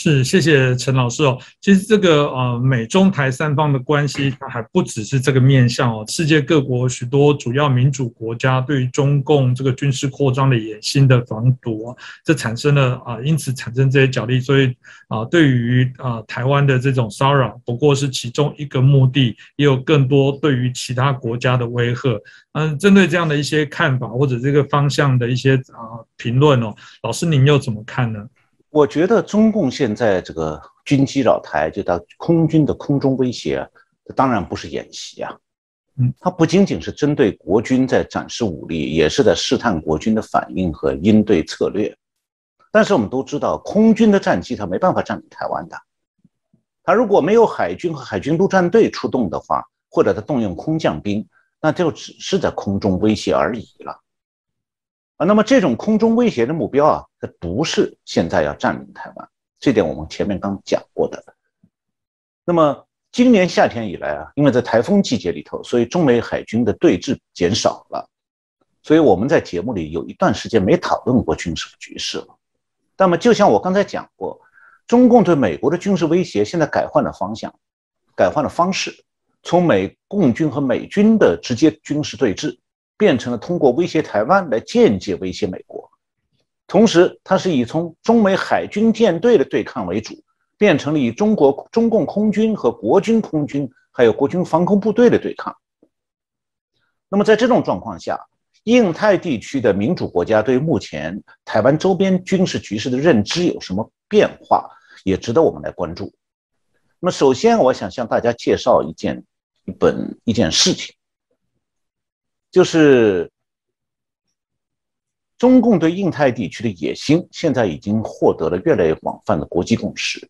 是，谢谢陈老师哦。其实这个呃美中台三方的关系，它还不只是这个面向哦。世界各国许多主要民主国家对于中共这个军事扩张的野心的防堵，这产生了啊，因此产生这些角力。所以啊，对于啊台湾的这种骚扰，不过是其中一个目的，也有更多对于其他国家的威吓。嗯，针对这样的一些看法或者这个方向的一些啊评论哦，老师您又怎么看呢？我觉得中共现在这个军机扰台，就到空军的空中威胁，这当然不是演习啊，嗯，它不仅仅是针对国军在展示武力，也是在试探国军的反应和应对策略。但是我们都知道，空军的战机它没办法占领台湾的，它如果没有海军和海军陆战队出动的话，或者它动用空降兵，那就只是在空中威胁而已了。啊，那么这种空中威胁的目标啊，它不是现在要占领台湾，这点我们前面刚讲过的。那么今年夏天以来啊，因为在台风季节里头，所以中美海军的对峙减少了，所以我们在节目里有一段时间没讨论过军事局势了。那么就像我刚才讲过，中共对美国的军事威胁现在改换了方向，改换了方式，从美共军和美军的直接军事对峙。变成了通过威胁台湾来间接威胁美国，同时，它是以从中美海军舰队的对抗为主，变成了以中国中共空军和国军空军还有国军防空部队的对抗。那么，在这种状况下，印太地区的民主国家对目前台湾周边军事局势的认知有什么变化，也值得我们来关注。那么，首先，我想向大家介绍一件一本一件事情。就是中共对印太地区的野心，现在已经获得了越来越广泛的国际共识。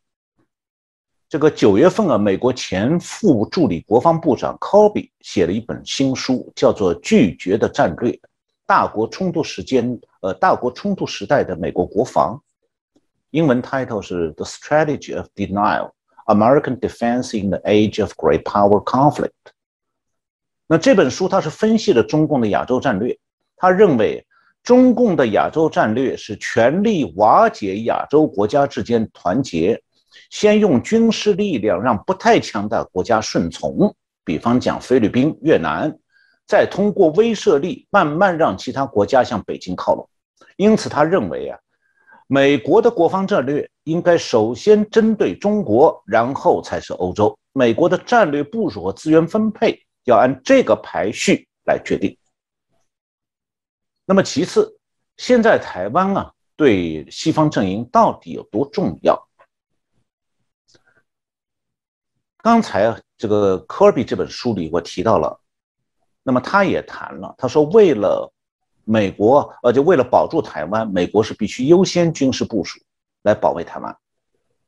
这个九月份啊，美国前副助理国防部长科比写了一本新书，叫做《拒绝的战略：大国冲突时间呃大国冲突时代的美国国防》，英文 title 是《The Strategy of Denial: American Defense in the Age of Great Power Conflict》。那这本书它是分析了中共的亚洲战略，他认为中共的亚洲战略是全力瓦解亚洲国家之间团结，先用军事力量让不太强大国家顺从，比方讲菲律宾、越南，再通过威慑力慢慢让其他国家向北京靠拢。因此，他认为啊，美国的国防战略应该首先针对中国，然后才是欧洲。美国的战略部署和资源分配。要按这个排序来决定。那么其次，现在台湾啊，对西方阵营到底有多重要？刚才这个科比这本书里我提到了，那么他也谈了，他说为了美国，呃，就为了保住台湾，美国是必须优先军事部署来保卫台湾。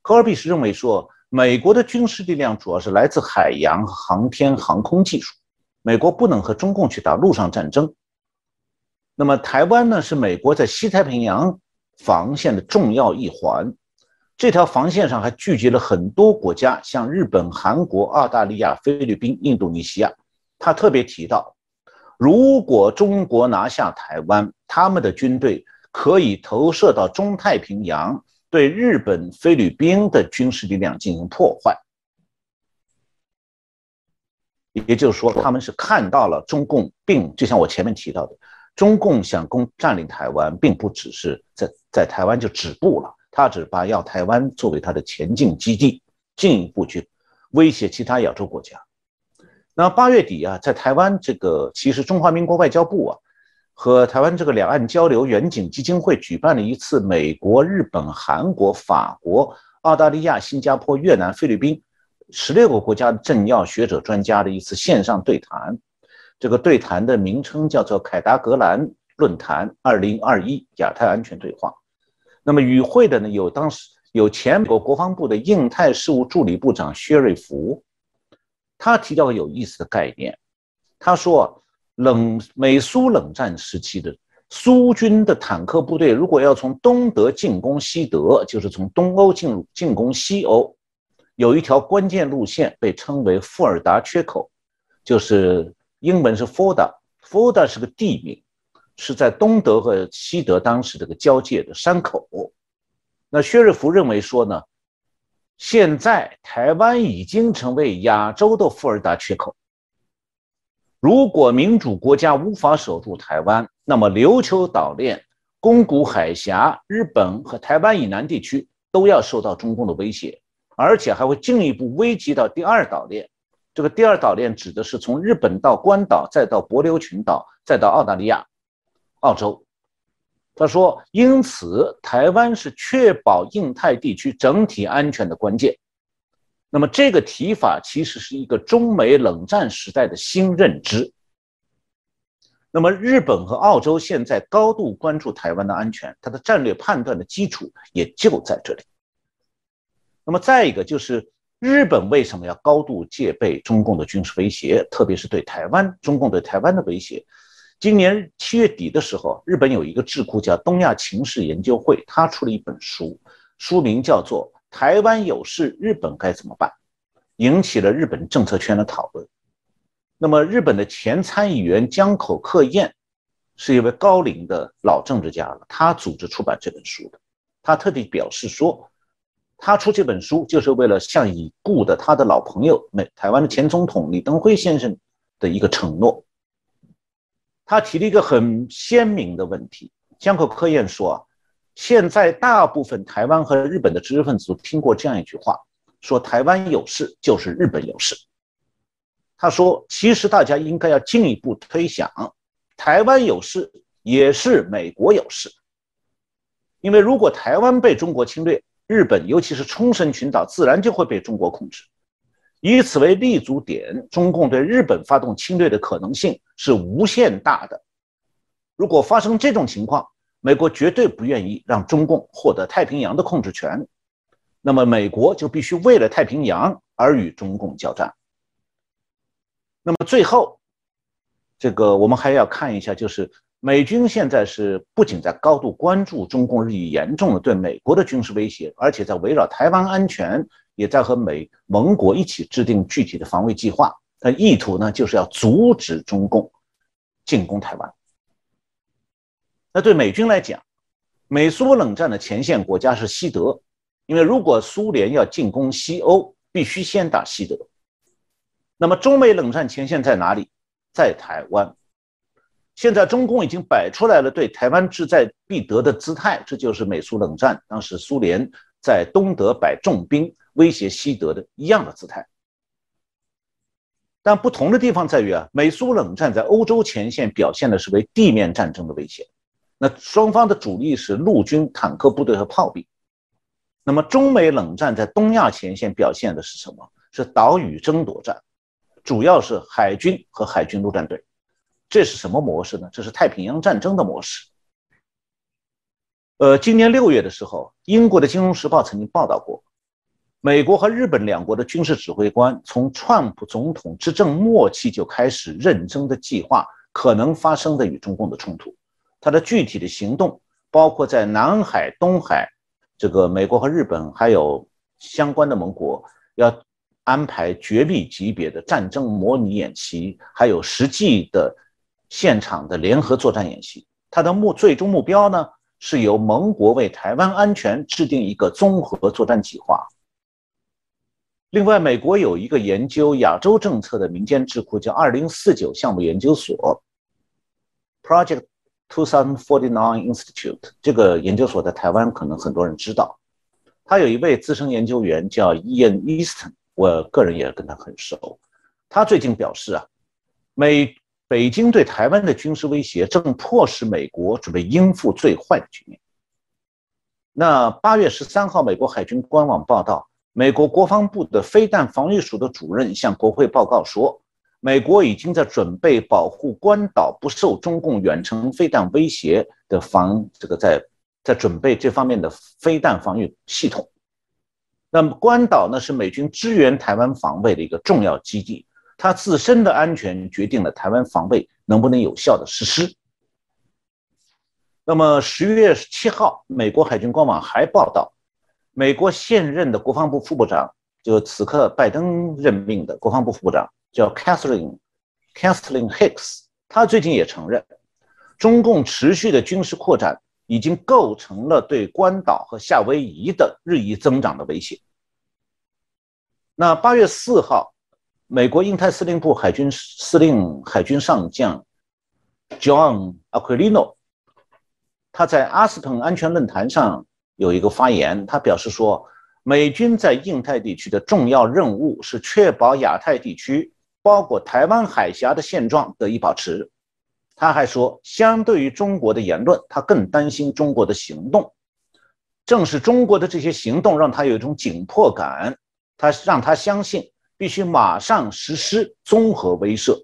科尔比是认为说。美国的军事力量主要是来自海洋、航天、航空技术。美国不能和中共去打陆上战争。那么台湾呢？是美国在西太平洋防线的重要一环。这条防线上还聚集了很多国家，像日本、韩国、澳大利亚、菲律宾、印度尼西亚。他特别提到，如果中国拿下台湾，他们的军队可以投射到中太平洋。对日本、菲律宾的军事力量进行破坏，也就是说，他们是看到了中共，并就像我前面提到的，中共想攻占领台湾，并不只是在在台湾就止步了，他只把要台湾作为他的前进基地，进一步去威胁其他亚洲国家。那八月底啊，在台湾这个，其实中华民国外交部啊。和台湾这个两岸交流远景基金会举办了一次美国、日本、韩国、法国、澳大利亚、新加坡、越南、菲律宾十六个国家的政要、学者、专家的一次线上对谈。这个对谈的名称叫做凯达格兰论坛二零二一亚太安全对话。那么与会的呢有当时有前美国国防部的印太事务助理部长薛瑞福，他提到个有意思的概念，他说。冷美苏冷战时期的苏军的坦克部队，如果要从东德进攻西德，就是从东欧进入进攻西欧，有一条关键路线被称为富尔达缺口，就是英文是 Forda，Forda 是个地名，是在东德和西德当时这个交界的山口。那薛瑞福认为说呢，现在台湾已经成为亚洲的富尔达缺口。如果民主国家无法守住台湾，那么琉球岛链、宫古海峡、日本和台湾以南地区都要受到中共的威胁，而且还会进一步危及到第二岛链。这个第二岛链指的是从日本到关岛，再到帛琉群岛，再到澳大利亚、澳洲。他说：“因此，台湾是确保印太地区整体安全的关键。”那么，这个提法其实是一个中美冷战时代的新认知。那么，日本和澳洲现在高度关注台湾的安全，它的战略判断的基础也就在这里。那么，再一个就是。日本为什么要高度戒备中共的军事威胁，特别是对台湾，中共对台湾的威胁？今年七月底的时候，日本有一个智库叫东亚情势研究会，他出了一本书，书名叫做《台湾有事，日本该怎么办》，引起了日本政策圈的讨论。那么，日本的前参议员江口克彦是一位高龄的老政治家了，他组织出版这本书的，他特地表示说。他出这本书就是为了向已故的他的老朋友美台湾的前总统李登辉先生的一个承诺。他提了一个很鲜明的问题。江口克彦说：“啊，现在大部分台湾和日本的知识分子都听过这样一句话，说台湾有事就是日本有事。”他说：“其实大家应该要进一步推想，台湾有事也是美国有事，因为如果台湾被中国侵略。”日本，尤其是冲绳群岛，自然就会被中国控制。以此为立足点，中共对日本发动侵略的可能性是无限大的。如果发生这种情况，美国绝对不愿意让中共获得太平洋的控制权，那么美国就必须为了太平洋而与中共交战。那么最后，这个我们还要看一下，就是。美军现在是不仅在高度关注中共日益严重的对美国的军事威胁，而且在围绕台湾安全，也在和美盟国一起制定具体的防卫计划。但意图呢，就是要阻止中共进攻台湾。那对美军来讲，美苏冷战的前线国家是西德，因为如果苏联要进攻西欧，必须先打西德。那么中美冷战前线在哪里？在台湾。现在中共已经摆出来了对台湾志在必得的姿态，这就是美苏冷战当时苏联在东德摆重兵威胁西德的一样的姿态。但不同的地方在于啊，美苏冷战在欧洲前线表现的是为地面战争的威胁，那双方的主力是陆军、坦克部队和炮兵。那么中美冷战在东亚前线表现的是什么？是岛屿争夺战，主要是海军和海军陆战队。这是什么模式呢？这是太平洋战争的模式。呃，今年六月的时候，英国的《金融时报》曾经报道过，美国和日本两国的军事指挥官从川普总统执政末期就开始认真的计划可能发生的与中共的冲突。它的具体的行动包括在南海、东海，这个美国和日本还有相关的盟国要安排绝密级别的战争模拟演习，还有实际的。现场的联合作战演习，它的目最终目标呢，是由盟国为台湾安全制定一个综合作战计划。另外，美国有一个研究亚洲政策的民间智库，叫二零四九项目研究所 （Project Two Thousand Forty Nine Institute）。这个研究所在台湾可能很多人知道，他有一位资深研究员叫 Ian Easton，我个人也跟他很熟。他最近表示啊，美。北京对台湾的军事威胁正迫使美国准备应付最坏的局面。那八月十三号，美国海军官网报道，美国国防部的飞弹防御署的主任向国会报告说，美国已经在准备保护关岛不受中共远程飞弹威胁的防这个在在准备这方面的飞弹防御系统。那么关岛呢，是美军支援台湾防卫的一个重要基地。它自身的安全决定了台湾防卫能不能有效的实施。那么十月七号，美国海军官网还报道，美国现任的国防部副部长，就此刻拜登任命的国防部副部长叫 Catherine Catherine Hicks，他最近也承认，中共持续的军事扩展已经构成了对关岛和夏威夷的日益增长的威胁。那八月四号，美国印太司令部海军司令海军上将 John Aquilino，他在阿斯彭安全论坛上有一个发言，他表示说，美军在印太地区的重要任务是确保亚太地区，包括台湾海峡的现状得以保持。他还说，相对于中国的言论，他更担心中国的行动。正是中国的这些行动让他有一种紧迫感，他让他相信必须马上实施综合威慑。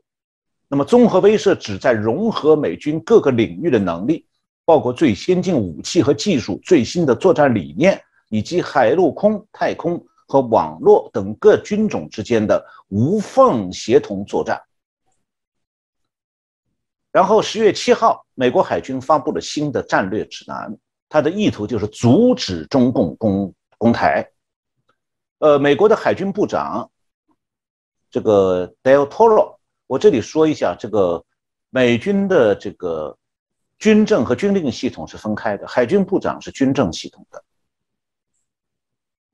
那么，综合威慑旨在融合美军各个领域的能力，包括最先进武器和技术、最新的作战理念，以及海陆空、太空和网络等各军种之间的无缝协同作战。然后十月七号，美国海军发布了新的战略指南，它的意图就是阻止中共攻攻台。呃，美国的海军部长这个 Del Toro，我这里说一下，这个美军的这个军政和军令系统是分开的，海军部长是军政系统的，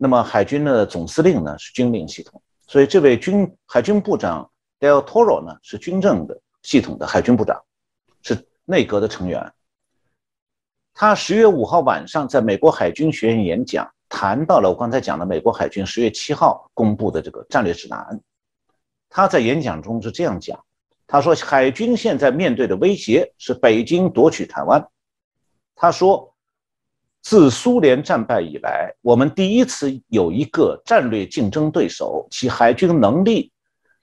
那么海军的总司令呢是军令系统，所以这位军海军部长 Del Toro 呢是军政的系统的海军部长。是内阁的成员。他十月五号晚上在美国海军学院演讲，谈到了我刚才讲的美国海军十月七号公布的这个战略指南。他在演讲中是这样讲：“他说，海军现在面对的威胁是北京夺取台湾。他说，自苏联战败以来，我们第一次有一个战略竞争对手，其海军能力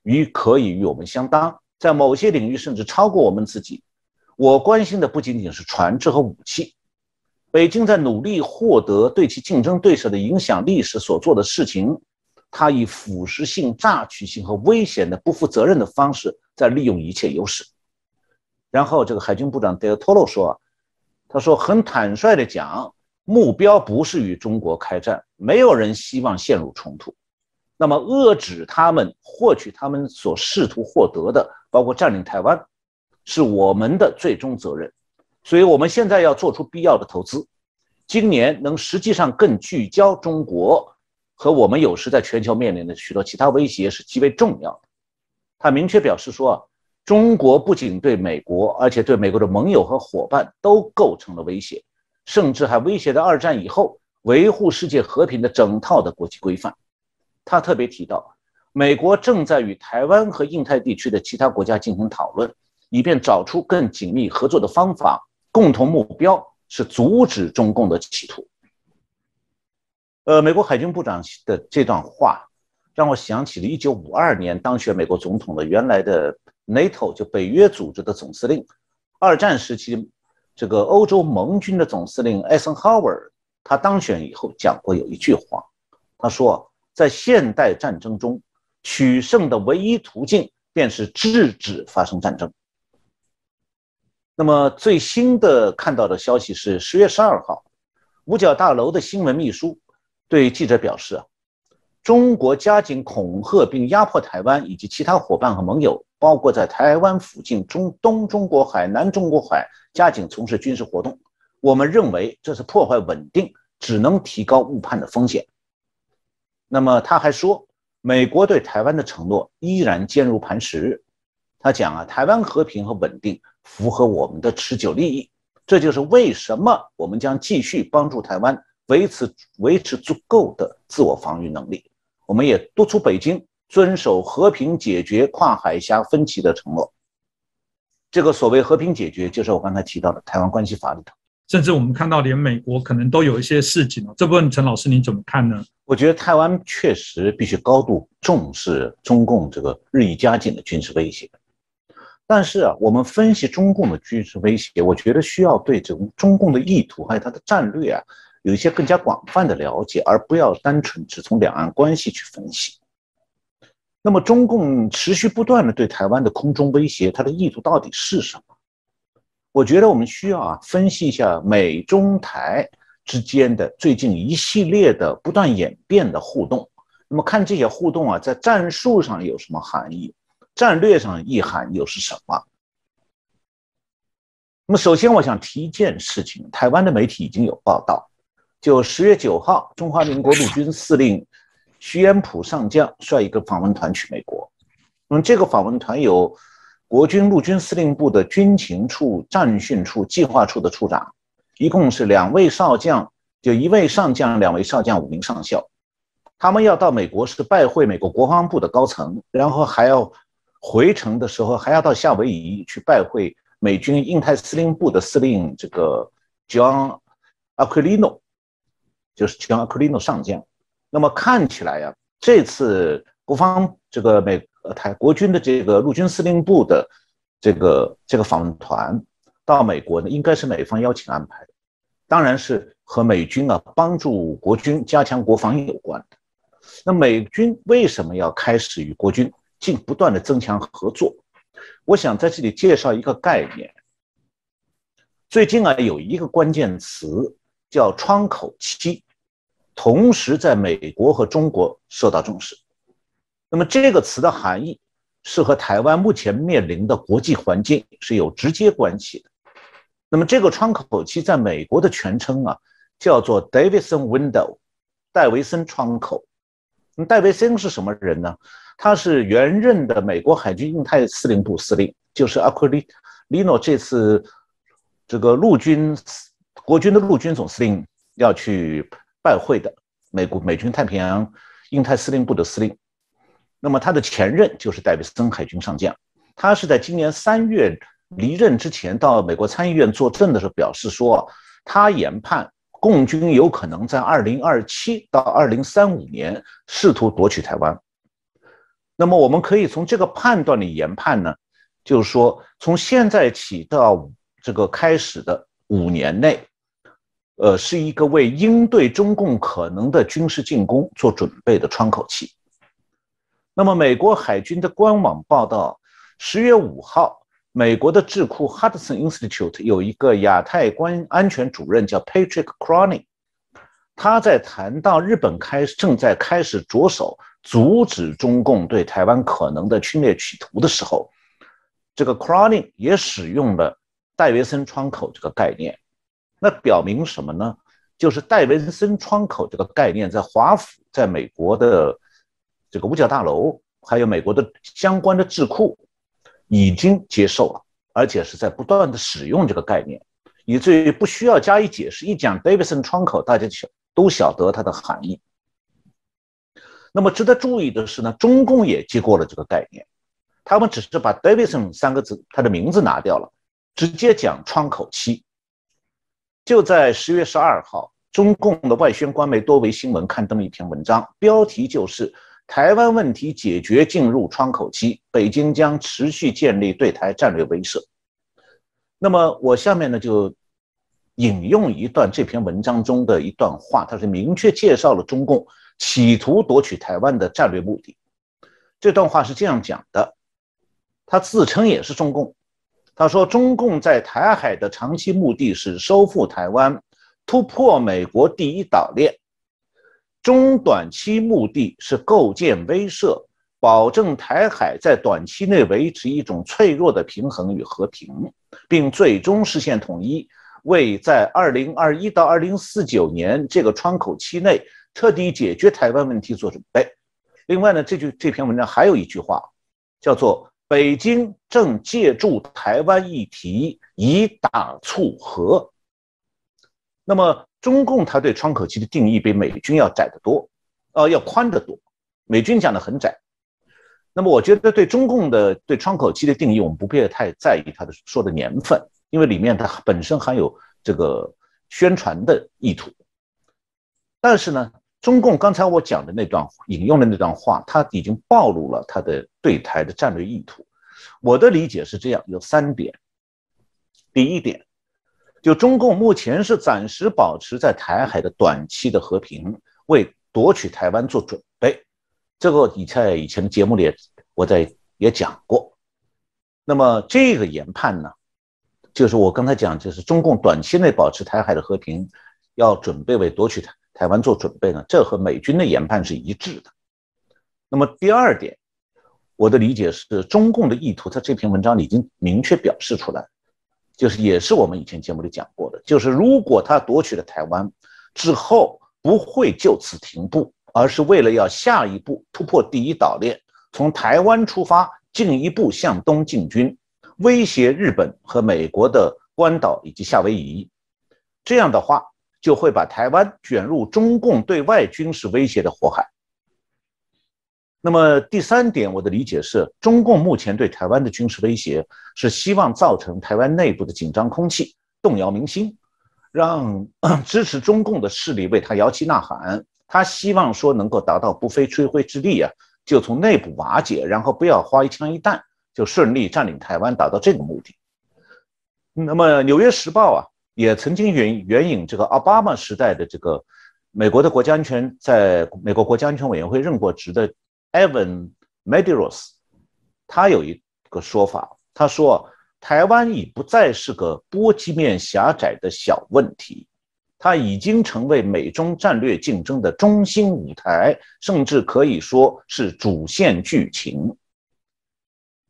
与可以与我们相当，在某些领域甚至超过我们自己。”我关心的不仅仅是船只和武器，北京在努力获得对其竞争对手的影响力时所做的事情，他以腐蚀性、榨取性和危险的、不负责任的方式在利用一切优势。然后，这个海军部长德托洛说：“他说，很坦率地讲，目标不是与中国开战，没有人希望陷入冲突。那么，遏制他们获取他们所试图获得的，包括占领台湾。”是我们的最终责任，所以我们现在要做出必要的投资。今年能实际上更聚焦中国和我们有时在全球面临的许多其他威胁是极为重要的。他明确表示说，中国不仅对美国，而且对美国的盟友和伙伴都构成了威胁，甚至还威胁到二战以后维护世界和平的整套的国际规范。他特别提到，美国正在与台湾和印太地区的其他国家进行讨论。以便找出更紧密合作的方法，共同目标是阻止中共的企图。呃，美国海军部长的这段话让我想起了1952年当选美国总统的原来的 NATO 就北约组织的总司令，二战时期这个欧洲盟军的总司令艾森豪威尔，他当选以后讲过有一句话，他说，在现代战争中取胜的唯一途径便是制止发生战争。那么最新的看到的消息是，十月十二号，五角大楼的新闻秘书对记者表示啊，中国加紧恐吓并压迫台湾以及其他伙伴和盟友，包括在台湾附近中东中国海、南中国海加紧从事军事活动。我们认为这是破坏稳定，只能提高误判的风险。那么他还说，美国对台湾的承诺依然坚如磐石。他讲啊，台湾和平和稳定。符合我们的持久利益，这就是为什么我们将继续帮助台湾维持维持足够的自我防御能力。我们也督促北京遵守和平解决跨海峡分歧的承诺。这个所谓和平解决，就是我刚才提到的台湾关系法里头。甚至我们看到，连美国可能都有一些事情哦。这部分陈老师您怎么看呢？我觉得台湾确实必须高度重视中共这个日益加紧的军事威胁。但是啊，我们分析中共的军事威胁，我觉得需要对这种中共的意图还有它的战略啊，有一些更加广泛的了解，而不要单纯只从两岸关系去分析。那么，中共持续不断的对台湾的空中威胁，它的意图到底是什么？我觉得我们需要啊，分析一下美中台之间的最近一系列的不断演变的互动。那么，看这些互动啊，在战术上有什么含义？战略上意涵又是什么？那么，首先我想提一件事情：台湾的媒体已经有报道，就十月九号，中华民国陆军司令徐延甫上将率一个访问团去美国。那么这个访问团有国军陆军司令部的军情处、战训处、计划处的处长，一共是两位少将，就一位上将、两位少将、五名上校。他们要到美国是拜会美国国防部的高层，然后还要回程的时候还要到夏威夷去拜会美军印太司令部的司令这个 John Aquilino，就是 John Aquilino 上将。那么看起来呀，这次国防这个美呃台国军的这个陆军司令部的这个这个访问团到美国呢，应该是美方邀请安排的，当然是和美军啊帮助国军加强国防有关的。那美军为什么要开始与国军进不断的增强合作？我想在这里介绍一个概念。最近啊，有一个关键词叫窗口期。同时，在美国和中国受到重视。那么，这个词的含义是和台湾目前面临的国际环境是有直接关系的。那么，这个窗口期在美国的全称啊，叫做 Davidson Window，戴维森窗口。那戴维森是什么人呢？他是原任的美国海军印太司令部司令，就是阿奎利利诺这次这个陆军国军的陆军总司令要去。拜会的美国美军太平洋印太司令部的司令，那么他的前任就是戴维森海军上将，他是在今年三月离任之前到美国参议院作证的时候表示说，他研判共军有可能在二零二七到二零三五年试图夺取台湾。那么我们可以从这个判断里研判呢，就是说从现在起到这个开始的五年内。呃，是一个为应对中共可能的军事进攻做准备的窗口期。那么，美国海军的官网报道，十月五号，美国的智库 Hudson Institute 有一个亚太关安全主任叫 Patrick Cronin，他在谈到日本开正在开始着手阻止中共对台湾可能的侵略企图的时候，这个 Cronin 也使用了戴维森窗口这个概念。那表明什么呢？就是戴维森窗口这个概念，在华府，在美国的这个五角大楼，还有美国的相关的智库，已经接受了，而且是在不断的使用这个概念，以至于不需要加以解释，一讲戴维森窗口，大家晓都晓得它的含义。那么值得注意的是呢，中共也接过了这个概念，他们只是把戴维森三个字，它的名字拿掉了，直接讲窗口期。就在十月十二号，中共的外宣官媒多维新闻刊登了一篇文章，标题就是“台湾问题解决进入窗口期，北京将持续建立对台战略威慑”。那么我下面呢就引用一段这篇文章中的一段话，它是明确介绍了中共企图夺取台湾的战略目的。这段话是这样讲的，他自称也是中共。他说：“中共在台海的长期目的是收复台湾，突破美国第一岛链；中短期目的是构建威慑，保证台海在短期内维持一种脆弱的平衡与和平，并最终实现统一，为在二零二一到二零四九年这个窗口期内彻底解决台湾问题做准备。”另外呢，这句这篇文章还有一句话，叫做。北京正借助台湾议题以打促和。那么，中共他对窗口期的定义比美军要窄得多，呃，要宽得多。美军讲的很窄。那么，我觉得对中共的对窗口期的定义，我们不必太在意他的说的年份，因为里面它本身含有这个宣传的意图。但是呢？中共刚才我讲的那段引用的那段话，他已经暴露了他的对台的战略意图。我的理解是这样，有三点。第一点，就中共目前是暂时保持在台海的短期的和平，为夺取台湾做准备。这个你在以前的节目里，我在也讲过。那么这个研判呢，就是我刚才讲，就是中共短期内保持台海的和平，要准备为夺取台。台湾做准备呢？这和美军的研判是一致的。那么第二点，我的理解是中共的意图，他这篇文章已经明确表示出来，就是也是我们以前节目里讲过的，就是如果他夺取了台湾之后，不会就此停步，而是为了要下一步突破第一岛链，从台湾出发，进一步向东进军，威胁日本和美国的关岛以及夏威夷。这样的话，就会把台湾卷入中共对外军事威胁的火海。那么第三点，我的理解是，中共目前对台湾的军事威胁是希望造成台湾内部的紧张空气，动摇民心，让 支持中共的势力为他摇旗呐喊。他希望说能够达到不费吹灰之力啊，就从内部瓦解，然后不要花一枪一弹就顺利占领台湾，达到这个目的。那么《纽约时报》啊，也曾经援援引这个奥巴马时代的这个美国的国家安全，在美国国家安全委员会任过职的。Evan Medeiros，他有一个说法，他说台湾已不再是个波及面狭窄的小问题，它已经成为美中战略竞争的中心舞台，甚至可以说是主线剧情。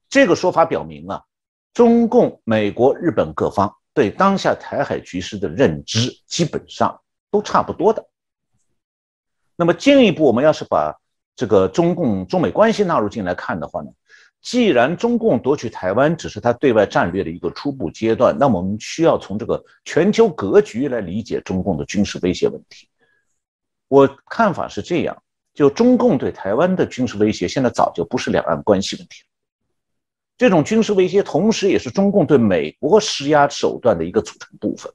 这个说法表明啊，中共、美国、日本各方对当下台海局势的认知基本上都差不多的。那么进一步，我们要是把这个中共中美关系纳入进来看的话呢，既然中共夺取台湾只是他对外战略的一个初步阶段，那么我们需要从这个全球格局来理解中共的军事威胁问题。我看法是这样：就中共对台湾的军事威胁，现在早就不是两岸关系问题了。这种军事威胁，同时也是中共对美国施压手段的一个组成部分。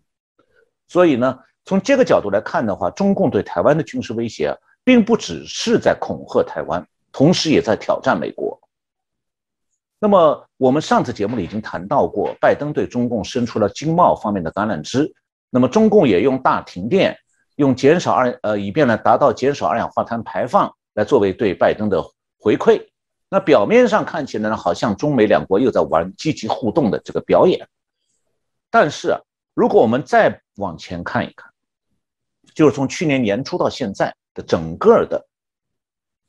所以呢，从这个角度来看的话，中共对台湾的军事威胁。并不只是在恐吓台湾，同时也在挑战美国。那么，我们上次节目里已经谈到过，拜登对中共伸出了经贸方面的橄榄枝。那么，中共也用大停电，用减少二呃，以便呢达到减少二氧化碳排放，来作为对拜登的回馈。那表面上看起来呢，好像中美两国又在玩积极互动的这个表演。但是啊，如果我们再往前看一看，就是从去年年初到现在。的整个的，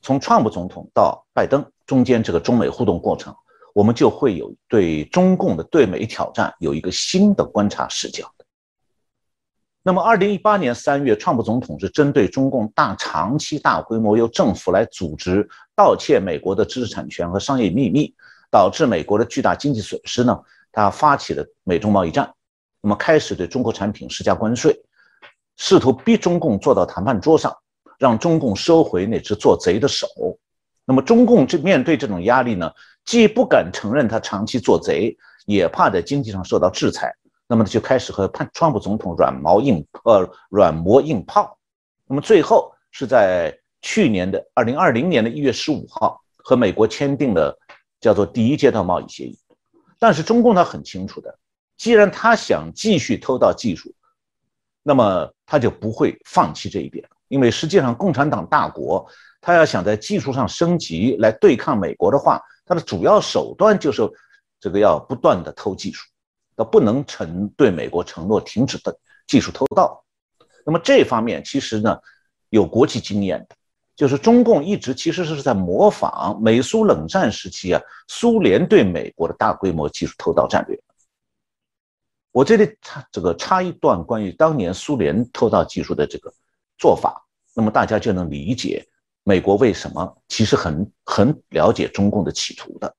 从川普总统到拜登中间这个中美互动过程，我们就会有对中共的对美挑战有一个新的观察视角。那么，二零一八年三月，川普总统是针对中共大长期大规模由政府来组织盗窃美国的知识产权和商业秘密，导致美国的巨大经济损失呢，他发起了美中贸易战，那么开始对中国产品施加关税，试图逼中共坐到谈判桌上。让中共收回那只做贼的手，那么中共这面对这种压力呢，既不敢承认他长期做贼，也怕在经济上受到制裁，那么就开始和川川普总统软毛硬呃软磨硬泡，那么最后是在去年的二零二零年的一月十五号和美国签订了叫做第一阶段贸易协议，但是中共他很清楚的，既然他想继续偷盗技术，那么他就不会放弃这一点。因为实际上，共产党大国，他要想在技术上升级来对抗美国的话，他的主要手段就是这个要不断的偷技术，他不能承对美国承诺停止的技术偷盗。那么这方面其实呢，有国际经验的，就是中共一直其实是在模仿美苏冷战时期啊，苏联对美国的大规模技术偷盗战略。我这里插这个插一段关于当年苏联偷盗技术的这个。做法，那么大家就能理解美国为什么其实很很了解中共的企图的。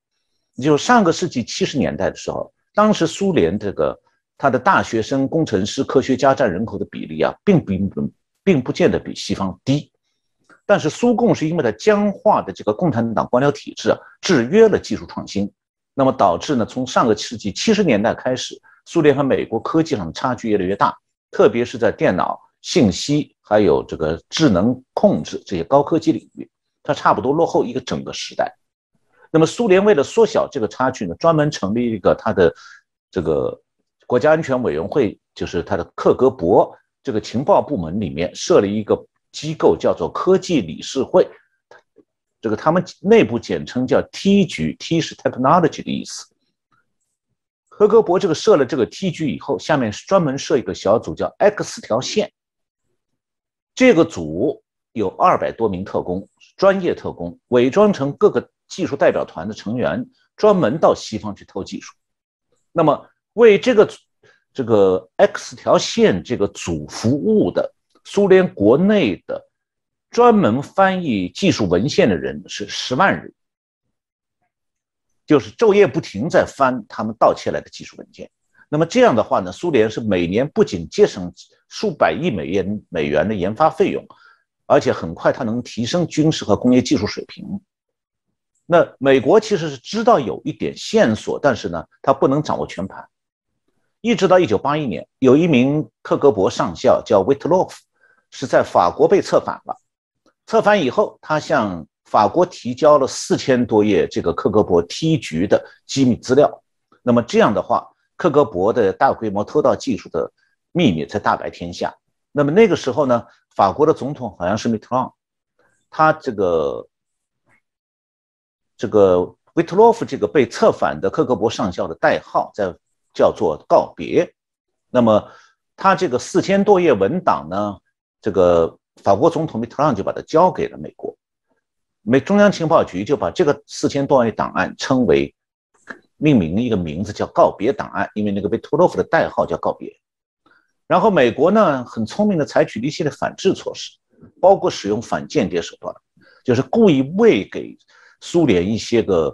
就上个世纪七十年代的时候，当时苏联这个他的大学生、工程师、科学家占人口的比例啊，并并并不见得比西方低。但是苏共是因为它僵化的这个共产党官僚体制啊，制约了技术创新，那么导致呢，从上个世纪七十年代开始，苏联和美国科技上的差距越来越大，特别是在电脑。信息还有这个智能控制这些高科技领域，它差不多落后一个整个时代。那么苏联为了缩小这个差距呢，专门成立一个它的这个国家安全委员会，就是它的克格勃这个情报部门里面设立一个机构，叫做科技理事会。这个他们内部简称叫 T 局，T 是 technology 的意思。克格勃这个设了这个 T 局以后，下面是专门设一个小组，叫 X 条线。这个组有二百多名特工，专业特工，伪装成各个技术代表团的成员，专门到西方去偷技术。那么，为这个这个 X 条线这个组服务的苏联国内的专门翻译技术文献的人是十万人，就是昼夜不停在翻他们盗窃来的技术文件。那么这样的话呢，苏联是每年不仅节省数百亿美元美元的研发费用，而且很快它能提升军事和工业技术水平。那美国其实是知道有一点线索，但是呢，他不能掌握全盘。一直到一九八一年，有一名克格勃上校叫维特洛夫，是在法国被策反了。策反以后，他向法国提交了四千多页这个克格勃 T 局的机密资料。那么这样的话，克格勃的大规模偷盗技术的秘密才大白天下。那么那个时候呢，法国的总统好像是密特朗，他这个。这个维特洛夫这个被策反的克格勃上校的代号在叫做告别。那么他这个四千多页文档呢，这个法国总统密特朗就把它交给了美国，美中央情报局就把这个四千多页档案称为命名一个名字叫告别档案，因为那个维特洛夫的代号叫告别。然后美国呢很聪明的采取了一系列反制措施，包括使用反间谍手段，就是故意喂给。苏联一些个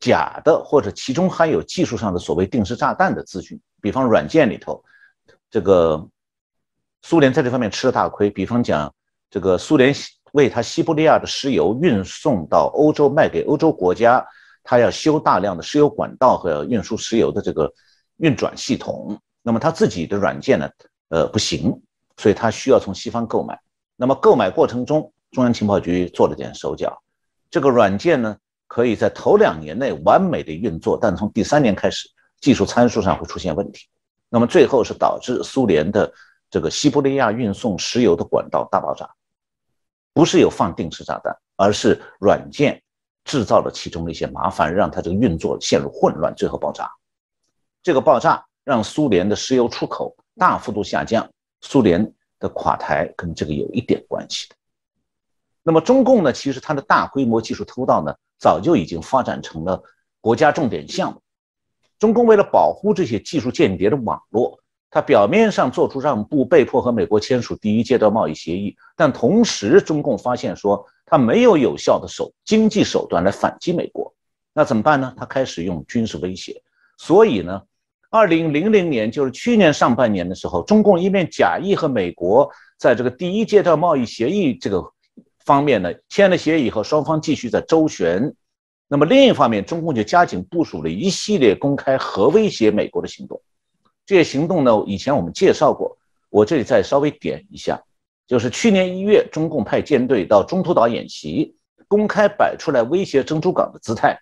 假的，或者其中含有技术上的所谓定时炸弹的资讯，比方软件里头，这个苏联在这方面吃了大亏。比方讲，这个苏联为他西伯利亚的石油运送到欧洲卖给欧洲国家，他要修大量的石油管道和运输石油的这个运转系统。那么他自己的软件呢，呃，不行，所以他需要从西方购买。那么购买过程中，中央情报局做了点手脚。这个软件呢，可以在头两年内完美的运作，但从第三年开始，技术参数上会出现问题。那么最后是导致苏联的这个西伯利亚运送石油的管道大爆炸，不是有放定时炸弹，而是软件制造了其中的一些麻烦，让它这个运作陷入混乱，最后爆炸。这个爆炸让苏联的石油出口大幅度下降，苏联的垮台跟这个有一点关系的。那么中共呢？其实它的大规模技术偷盗呢，早就已经发展成了国家重点项目。中共为了保护这些技术间谍的网络，它表面上做出让步，被迫和美国签署第一阶段贸易协议。但同时，中共发现说它没有有效的手经济手段来反击美国，那怎么办呢？它开始用军事威胁。所以呢，二零零零年，就是去年上半年的时候，中共一面假意和美国在这个第一阶段贸易协议这个。方面呢，签了协议以后，双方继续在周旋。那么另一方面，中共就加紧部署了一系列公开核威胁美国的行动。这些行动呢，以前我们介绍过，我这里再稍微点一下，就是去年一月，中共派舰队到中途岛演习，公开摆出来威胁珍珠港的姿态。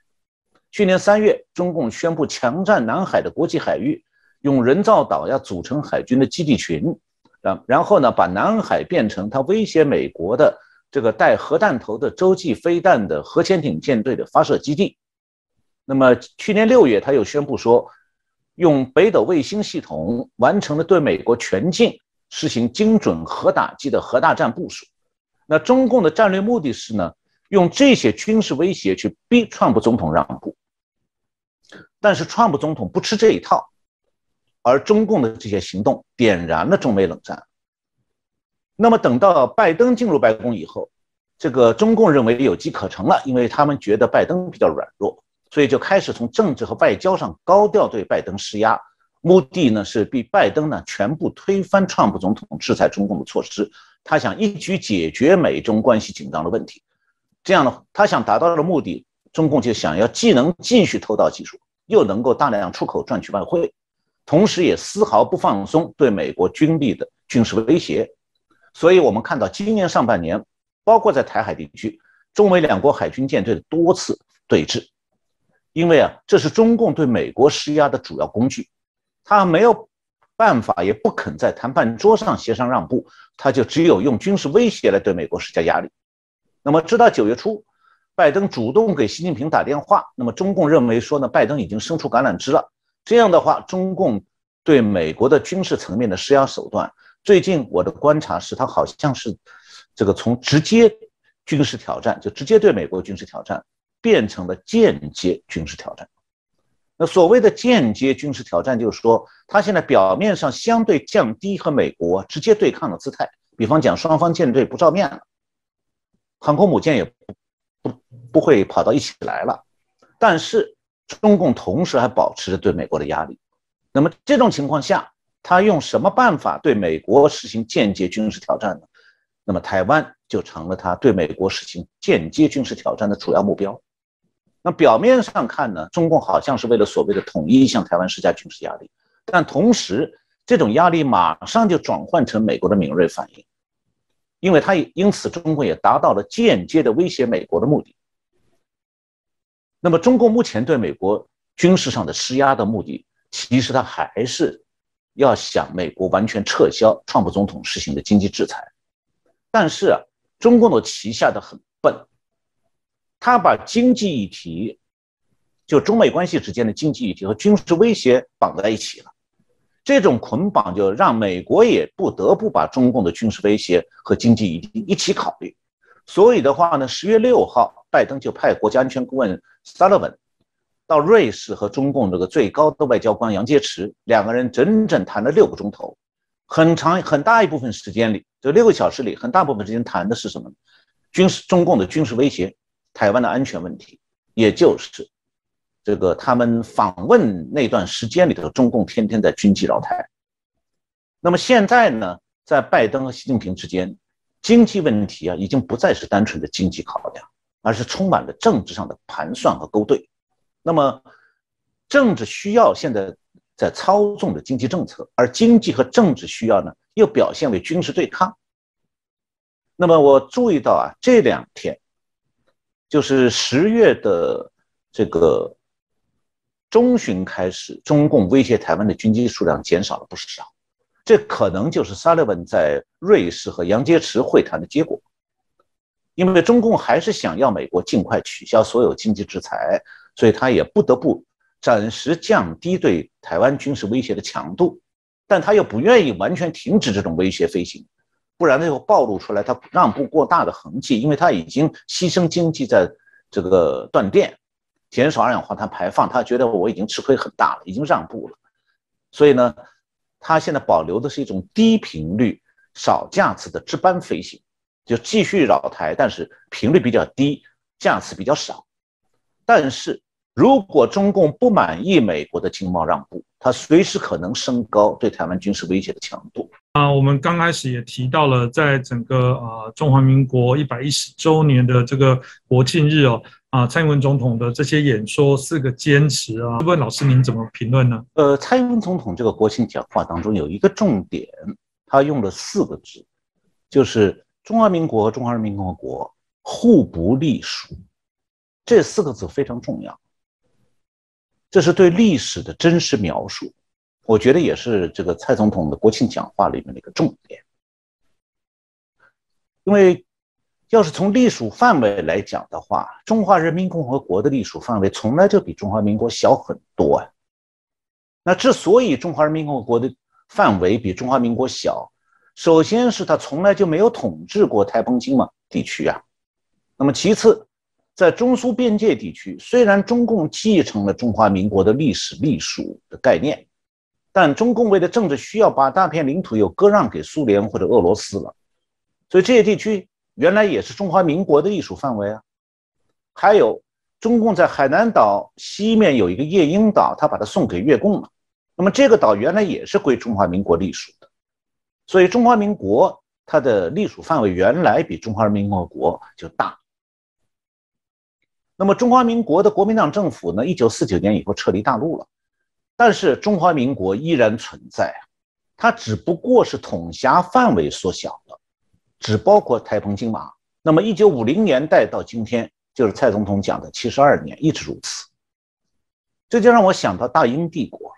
去年三月，中共宣布强占南海的国际海域，用人造岛要组成海军的基地群，然，然后呢，把南海变成他威胁美国的。这个带核弹头的洲际飞弹的核潜艇舰队的发射基地。那么去年六月，他又宣布说，用北斗卫星系统完成了对美国全境实行精准核打击的核大战部署。那中共的战略目的是呢，用这些军事威胁去逼川普总统让步。但是川普总统不吃这一套，而中共的这些行动点燃了中美冷战。那么等到拜登进入白宫以后，这个中共认为有机可乘了，因为他们觉得拜登比较软弱，所以就开始从政治和外交上高调对拜登施压，目的呢是逼拜登呢全部推翻川普总统制裁中共的措施，他想一举解决美中关系紧张的问题。这样呢，他想达到的目的，中共就想要既能继续偷盗技术，又能够大量出口赚取外汇，同时也丝毫不放松对美国军力的军事威胁。所以，我们看到今年上半年，包括在台海地区，中美两国海军舰队的多次对峙，因为啊，这是中共对美国施压的主要工具，他没有办法，也不肯在谈判桌上协商让步，他就只有用军事威胁来对美国施加压力。那么，直到九月初，拜登主动给习近平打电话，那么中共认为说呢，拜登已经伸出橄榄枝了，这样的话，中共对美国的军事层面的施压手段。最近我的观察是，他好像是这个从直接军事挑战，就直接对美国军事挑战，变成了间接军事挑战。那所谓的间接军事挑战，就是说他现在表面上相对降低和美国直接对抗的姿态，比方讲双方舰队不照面了，航空母舰也不不不会跑到一起来了。但是中共同时还保持着对美国的压力。那么这种情况下，他用什么办法对美国实行间接军事挑战呢？那么台湾就成了他对美国实行间接军事挑战的主要目标。那表面上看呢，中共好像是为了所谓的统一向台湾施加军事压力，但同时这种压力马上就转换成美国的敏锐反应，因为他也因此中共也达到了间接的威胁美国的目的。那么中共目前对美国军事上的施压的目的，其实他还是要想美国完全撤销川普总统实行的经济制裁。但是啊，中共的棋下的很笨，他把经济议题，就中美关系之间的经济议题和军事威胁绑在一起了。这种捆绑就让美国也不得不把中共的军事威胁和经济议题一起考虑。所以的话呢，十月六号，拜登就派国家安全顾问 Sullivan 到瑞士和中共这个最高的外交官杨洁篪两个人整整谈了六个钟头。很长很大一部分时间里，这六个小时里，很大部分时间谈的是什么？军事中共的军事威胁，台湾的安全问题，也就是这个他们访问那段时间里头，中共天天在军机扰台。那么现在呢，在拜登和习近平之间，经济问题啊，已经不再是单纯的经济考量，而是充满了政治上的盘算和勾兑。那么政治需要现在。在操纵着经济政策，而经济和政治需要呢，又表现为军事对抗。那么我注意到啊，这两天，就是十月的这个中旬开始，中共威胁台湾的军机数量减少了不少。这可能就是萨利文在瑞士和杨洁篪会谈的结果，因为中共还是想要美国尽快取消所有经济制裁，所以他也不得不。暂时降低对台湾军事威胁的强度，但他又不愿意完全停止这种威胁飞行，不然呢又暴露出来他让步过大的痕迹，因为他已经牺牲经济在这个断电，减少二氧化碳排放，他觉得我已经吃亏很大了，已经让步了，所以呢，他现在保留的是一种低频率、少架次的值班飞行，就继续扰台，但是频率比较低，架次比较少，但是。如果中共不满意美国的经贸让步，它随时可能升高对台湾军事威胁的强度。啊，我们刚开始也提到了，在整个啊中华民国一百一十周年的这个国庆日哦，啊蔡英文总统的这些演说四个坚持啊，问老师您怎么评论呢？呃，蔡英文总统这个国庆讲话当中有一个重点，他用了四个字，就是中华民国和中华人民共和国互不隶属，这四个字非常重要。这是对历史的真实描述，我觉得也是这个蔡总统的国庆讲话里面的一个重点。因为要是从隶属范围来讲的话，中华人民共和国的隶属范围从来就比中华民国小很多啊。那之所以中华人民共和国的范围比中华民国小，首先是他从来就没有统治过台澎金马地区啊。那么其次。在中苏边界地区，虽然中共继承了中华民国的历史隶属的概念，但中共为了政治需要，把大片领土又割让给苏联或者俄罗斯了，所以这些地区原来也是中华民国的隶属范围啊。还有，中共在海南岛西面有一个夜莺岛，他把它送给越共了，那么这个岛原来也是归中华民国隶属的，所以中华民国它的隶属范围原来比中华人民共和国就大。那么中华民国的国民党政府呢？一九四九年以后撤离大陆了，但是中华民国依然存在，它只不过是统辖范围缩小了，只包括台澎金马。那么一九五零年代到今天，就是蔡总统讲的七十二年，一直如此。这就让我想到大英帝国了。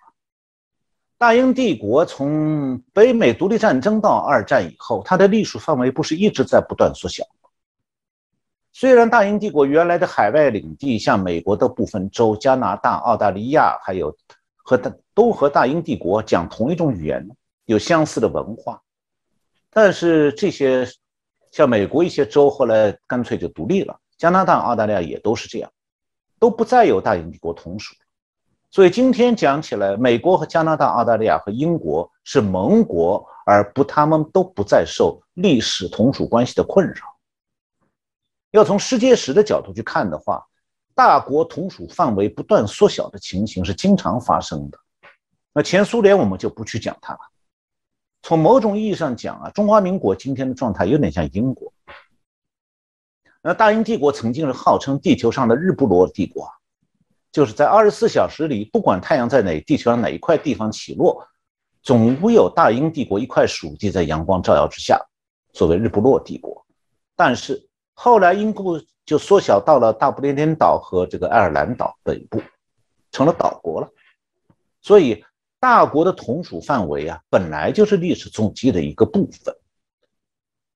大英帝国从北美独立战争到二战以后，它的隶属范围不是一直在不断缩小？虽然大英帝国原来的海外领地，像美国的部分州、加拿大、澳大利亚，还有和大都和大英帝国讲同一种语言，有相似的文化，但是这些像美国一些州后来干脆就独立了，加拿大、澳大利亚也都是这样，都不再有大英帝国同属。所以今天讲起来，美国和加拿大、澳大利亚和英国是盟国，而不他们都不再受历史同属关系的困扰。要从世界史的角度去看的话，大国同属范围不断缩小的情形是经常发生的。那前苏联我们就不去讲它了。从某种意义上讲啊，中华民国今天的状态有点像英国。那大英帝国曾经是号称地球上的日不落帝国，就是在二十四小时里，不管太阳在哪地球上哪一块地方起落，总会有大英帝国一块属地在阳光照耀之下，所谓日不落帝国。但是后来英国就缩小到了大不列颠岛和这个爱尔兰岛北部，成了岛国了。所以大国的同属范围啊，本来就是历史总计的一个部分。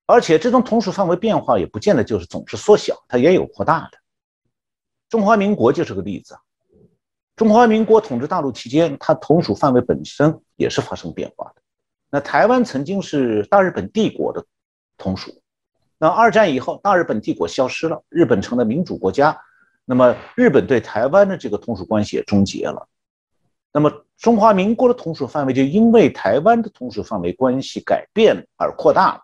而且这种同属范围变化也不见得就是总是缩小，它也有扩大的。中华民国就是个例子。中华民国统治大陆期间，它同属范围本身也是发生变化的。那台湾曾经是大日本帝国的同属，那二战以后，大日本帝国消失了，日本成了民主国家，那么日本对台湾的这个同属关系也终结了。那么中华民国的同属范围就因为台湾的同属范围关系改变而扩大了。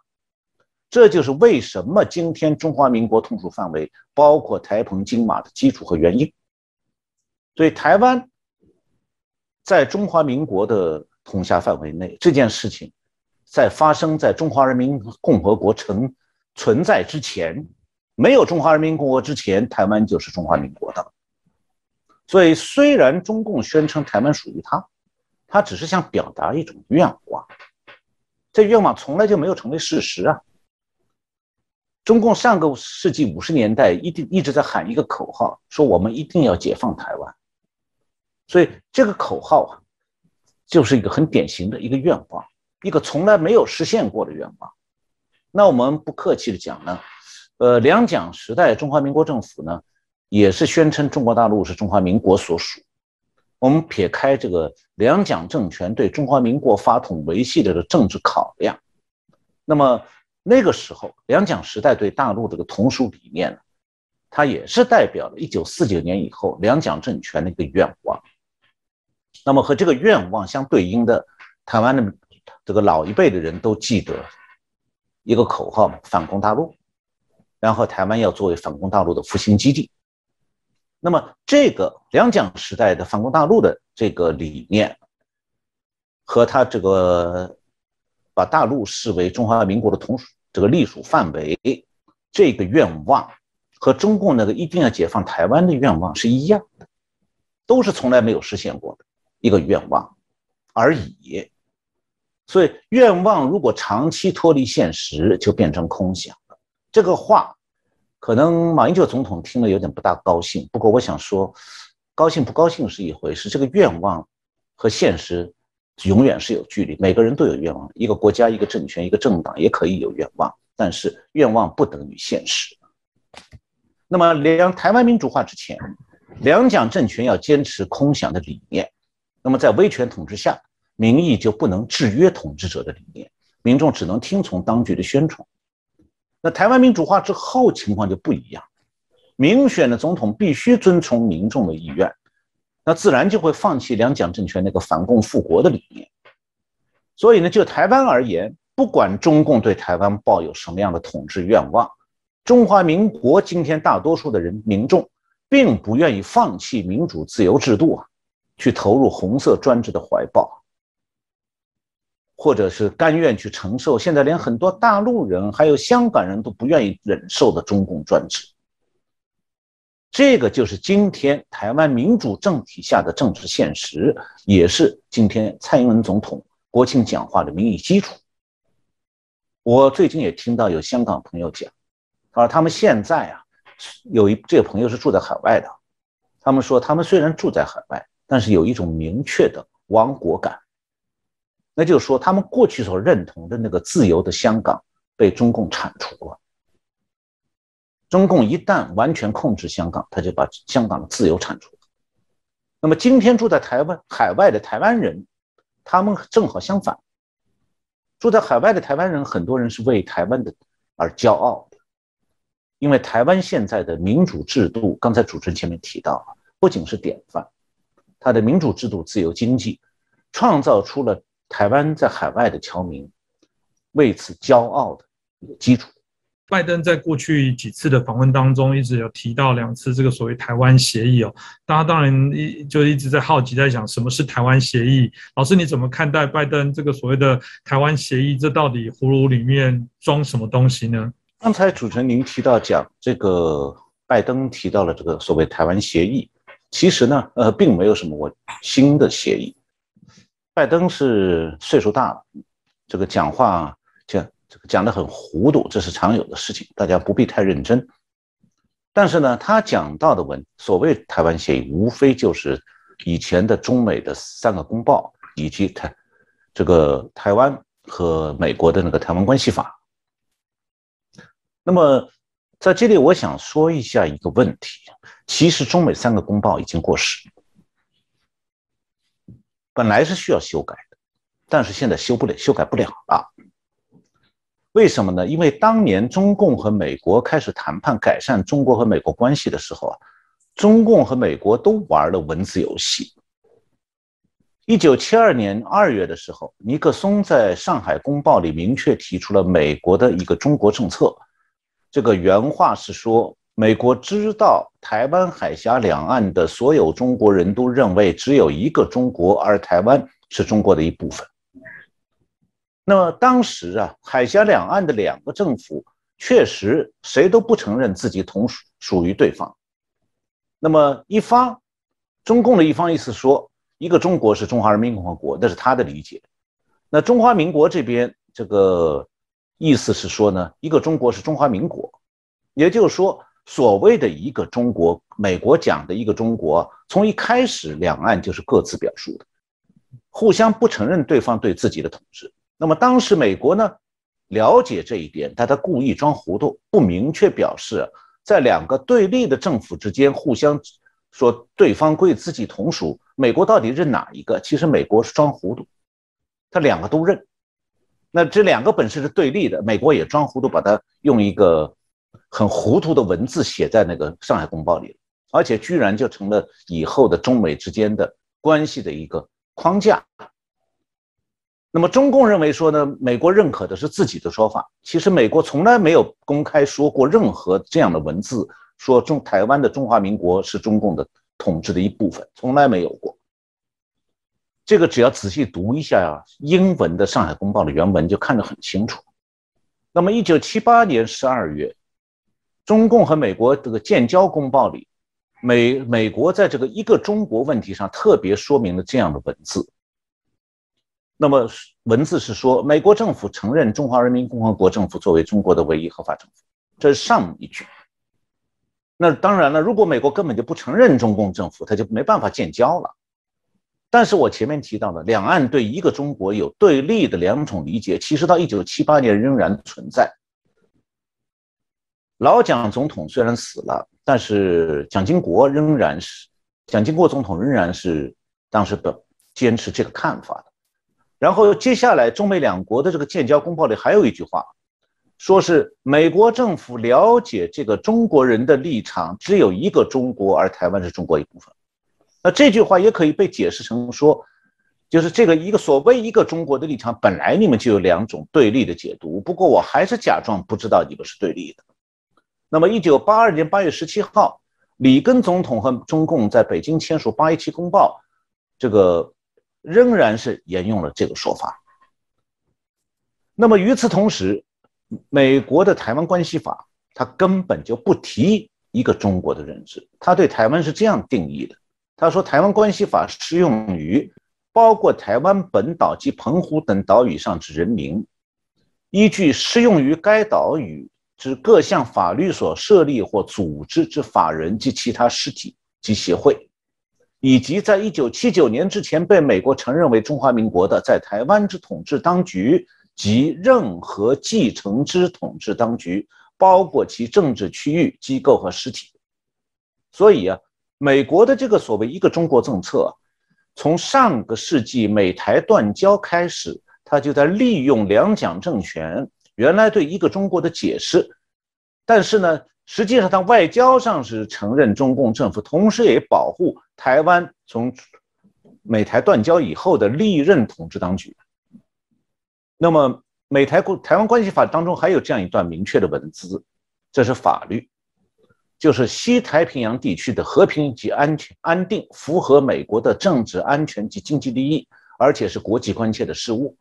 这就是为什么今天中华民国同属范围包括台澎金马的基础和原因。所以，台湾在中华民国的统辖范围内，这件事情在发生在中华人民共和国成存在之前，没有中华人民共和国之前，台湾就是中华民国的。所以，虽然中共宣称台湾属于他，他只是想表达一种愿望，这愿望从来就没有成为事实啊。中共上个世纪五十年代一定一直在喊一个口号，说我们一定要解放台湾。所以这个口号啊，就是一个很典型的一个愿望，一个从来没有实现过的愿望。那我们不客气的讲呢，呃，两蒋时代中华民国政府呢，也是宣称中国大陆是中华民国所属。我们撇开这个两蒋政权对中华民国法统维系的这个政治考量，那么。那个时候，两蒋时代对大陆这个同属理念呢，它也是代表了1949年以后两蒋政权的一个愿望。那么和这个愿望相对应的，台湾的这个老一辈的人都记得一个口号嘛，反攻大陆，然后台湾要作为反攻大陆的复兴基地。那么这个两蒋时代的反攻大陆的这个理念，和他这个把大陆视为中华民国的同属。这个隶属范围，这个愿望和中共那个一定要解放台湾的愿望是一样的，都是从来没有实现过的一个愿望而已。所以，愿望如果长期脱离现实，就变成空想了。这个话，可能马英九总统听了有点不大高兴。不过，我想说，高兴不高兴是一回事，这个愿望和现实。永远是有距离，每个人都有愿望，一个国家、一个政权、一个政党也可以有愿望，但是愿望不等于现实。那么，两台湾民主化之前，两蒋政权要坚持空想的理念，那么在威权统治下，民意就不能制约统治者的理念，民众只能听从当局的宣传。那台湾民主化之后，情况就不一样，民选的总统必须遵从民众的意愿。那自然就会放弃两蒋政权那个反共复国的理念，所以呢，就台湾而言，不管中共对台湾抱有什么样的统治愿望，中华民国今天大多数的人民众并不愿意放弃民主自由制度啊，去投入红色专制的怀抱，或者是甘愿去承受现在连很多大陆人还有香港人都不愿意忍受的中共专制。这个就是今天台湾民主政体下的政治现实，也是今天蔡英文总统国庆讲话的民意基础。我最近也听到有香港朋友讲，啊，他们现在啊，有一这个朋友是住在海外的，他们说他们虽然住在海外，但是有一种明确的亡国感，那就是说他们过去所认同的那个自由的香港被中共铲除了。中共一旦完全控制香港，他就把香港的自由铲除了。那么今天住在台湾海外的台湾人，他们正好相反。住在海外的台湾人，很多人是为台湾的而骄傲的，因为台湾现在的民主制度，刚才主持人前面提到，不仅是典范，它的民主制度、自由经济，创造出了台湾在海外的侨民为此骄傲的一个基础。拜登在过去几次的访问当中，一直有提到两次这个所谓台湾协议哦。大家当然一就一直在好奇，在想什么是台湾协议。老师你怎么看待拜登这个所谓的台湾协议？这到底葫芦里面装什么东西呢？刚才主持人您提到讲这个拜登提到了这个所谓台湾协议，其实呢，呃，并没有什么我新的协议。拜登是岁数大了，这个讲话讲这个讲的很糊涂，这是常有的事情，大家不必太认真。但是呢，他讲到的文所谓台湾协议，无非就是以前的中美的三个公报，以及台这个台湾和美国的那个台湾关系法。那么在这里，我想说一下一个问题：其实中美三个公报已经过时。本来是需要修改的，但是现在修不了，修改不了了。为什么呢？因为当年中共和美国开始谈判改善中国和美国关系的时候啊，中共和美国都玩了文字游戏。一九七二年二月的时候，尼克松在上海公报里明确提出了美国的一个中国政策，这个原话是说。美国知道台湾海峡两岸的所有中国人都认为只有一个中国，而台湾是中国的一部分。那么当时啊，海峡两岸的两个政府确实谁都不承认自己同属属于对方。那么一方，中共的一方意思说，一个中国是中华人民共和国，那是他的理解。那中华民国这边这个意思是说呢，一个中国是中华民国，也就是说。所谓的一个中国，美国讲的一个中国，从一开始两岸就是各自表述的，互相不承认对方对自己的统治。那么当时美国呢，了解这一点，但他故意装糊涂，不明确表示在两个对立的政府之间互相说对方归自己同属，美国到底认哪一个？其实美国是装糊涂，他两个都认。那这两个本身是对立的，美国也装糊涂，把它用一个。很糊涂的文字写在那个《上海公报》里而且居然就成了以后的中美之间的关系的一个框架。那么中共认为说呢，美国认可的是自己的说法，其实美国从来没有公开说过任何这样的文字，说中台湾的中华民国是中共的统治的一部分，从来没有过。这个只要仔细读一下呀，英文的《上海公报》的原文就看得很清楚。那么，一九七八年十二月。中共和美国这个建交公报里，美美国在这个一个中国问题上特别说明了这样的文字。那么文字是说，美国政府承认中华人民共和国政府作为中国的唯一合法政府，这是上一句。那当然了，如果美国根本就不承认中共政府，他就没办法建交了。但是我前面提到的，两岸对一个中国有对立的两种理解，其实到一九七八年仍然存在。老蒋总统虽然死了，但是蒋经国仍然是蒋经国总统仍然是当时的坚持这个看法的。然后接下来中美两国的这个建交公报里还有一句话，说是美国政府了解这个中国人的立场，只有一个中国，而台湾是中国一部分。那这句话也可以被解释成说，就是这个一个所谓一个中国的立场，本来你们就有两种对立的解读。不过我还是假装不知道你们是对立的。那么，一九八二年八月十七号，里根总统和中共在北京签署八一七公报，这个仍然是沿用了这个说法。那么与此同时，美国的台湾关系法，它根本就不提一个中国的认知，他对台湾是这样定义的：他说，台湾关系法适用于包括台湾本岛及澎湖等岛屿上之人民，依据适用于该岛屿。指各项法律所设立或组织之法人及其他实体及协会，以及在一九七九年之前被美国承认为中华民国的在台湾之统治当局及任何继承之统治当局，包括其政治区域机构和实体。所以啊，美国的这个所谓一个中国政策，从上个世纪美台断交开始，他就在利用两蒋政权。原来对一个中国的解释，但是呢，实际上他外交上是承认中共政府，同时也保护台湾从美台断交以后的历任统治当局。那么美台关台湾关系法当中还有这样一段明确的文字，这是法律，就是西太平洋地区的和平及安全安定符合美国的政治安全及经济利益，而且是国际关切的事务。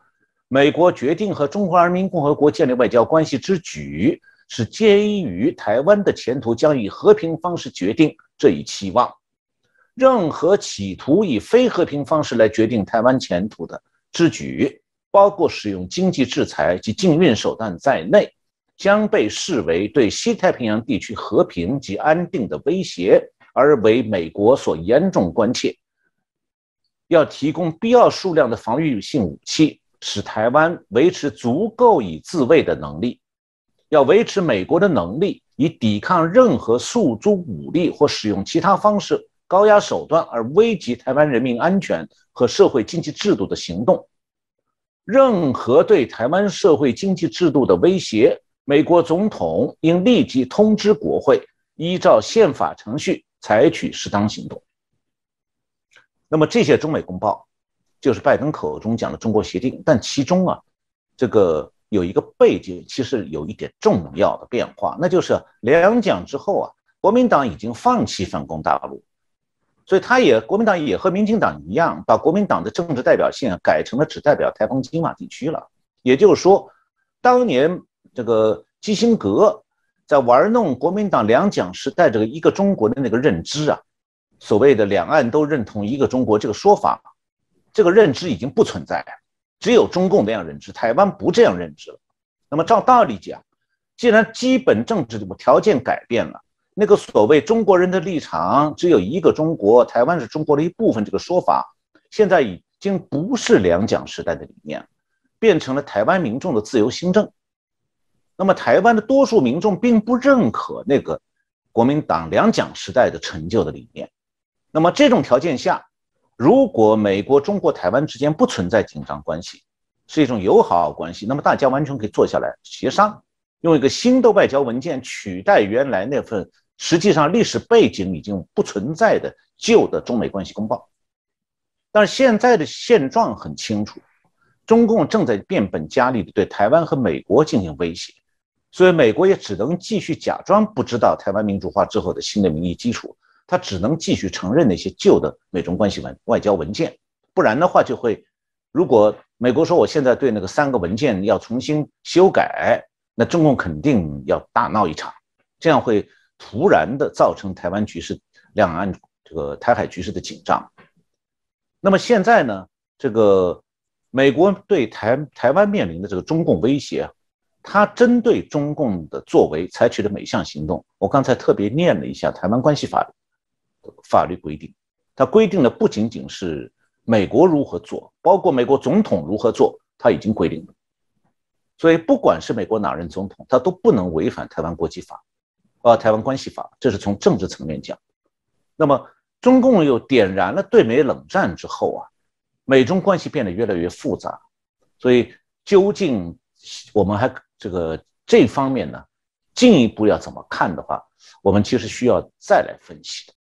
美国决定和中华人民共和国建立外交关系之举，是基于台湾的前途将以和平方式决定这一期望。任何企图以非和平方式来决定台湾前途的之举，包括使用经济制裁及禁运手段在内，将被视为对西太平洋地区和平及安定的威胁，而为美国所严重关切。要提供必要数量的防御性武器，使台湾维持足够以自卫的能力。要维持美国的能力，以抵抗任何诉诸武力或使用其他方式。高压手段而危及台湾人民安全和社会经济制度的行动，任何对台湾社会经济制度的威胁，美国总统应立即通知国会，依照宪法程序采取适当行动。那么这些中美公报，就是拜登口中讲的中国协定，但其中啊，这个有一个背景，其实有一点重要的变化，那就是两蒋之后啊，国民党已经放弃反攻大陆。所以，他也国民党也和民进党一样，把国民党的政治代表性改成了只代表台风金马地区了。也就是说，当年这个基辛格在玩弄国民党两蒋时代这个一个中国的那个认知啊，所谓的两岸都认同一个中国这个说法，这个认知已经不存在了，只有中共那样认知，台湾不这样认知了。那么照道理讲，既然基本政治条件改变了。那个所谓中国人的立场只有一个中国，台湾是中国的一部分，这个说法现在已经不是两蒋时代的理念，变成了台湾民众的自由新政。那么，台湾的多数民众并不认可那个国民党两蒋时代的成就的理念。那么，这种条件下，如果美国、中国、台湾之间不存在紧张关系，是一种友好关系，那么大家完全可以坐下来协商，用一个新的外交文件取代原来那份。实际上，历史背景已经不存在的旧的中美关系公报，但是现在的现状很清楚，中共正在变本加厉地对台湾和美国进行威胁，所以美国也只能继续假装不知道台湾民主化之后的新的民意基础，他只能继续承认那些旧的美中关系文外交文件，不然的话就会，如果美国说我现在对那个三个文件要重新修改，那中共肯定要大闹一场，这样会。突然的造成台湾局势、两岸这个台海局势的紧张。那么现在呢？这个美国对台台湾面临的这个中共威胁，它针对中共的作为采取的每项行动，我刚才特别念了一下《台湾关系法》法律规定，它规定的不仅仅是美国如何做，包括美国总统如何做，它已经规定了。所以不管是美国哪任总统，他都不能违反台湾国际法。啊，台湾关系法，这是从政治层面讲。那么，中共又点燃了对美冷战之后啊，美中关系变得越来越复杂。所以，究竟我们还这个这方面呢，进一步要怎么看的话，我们其实需要再来分析的。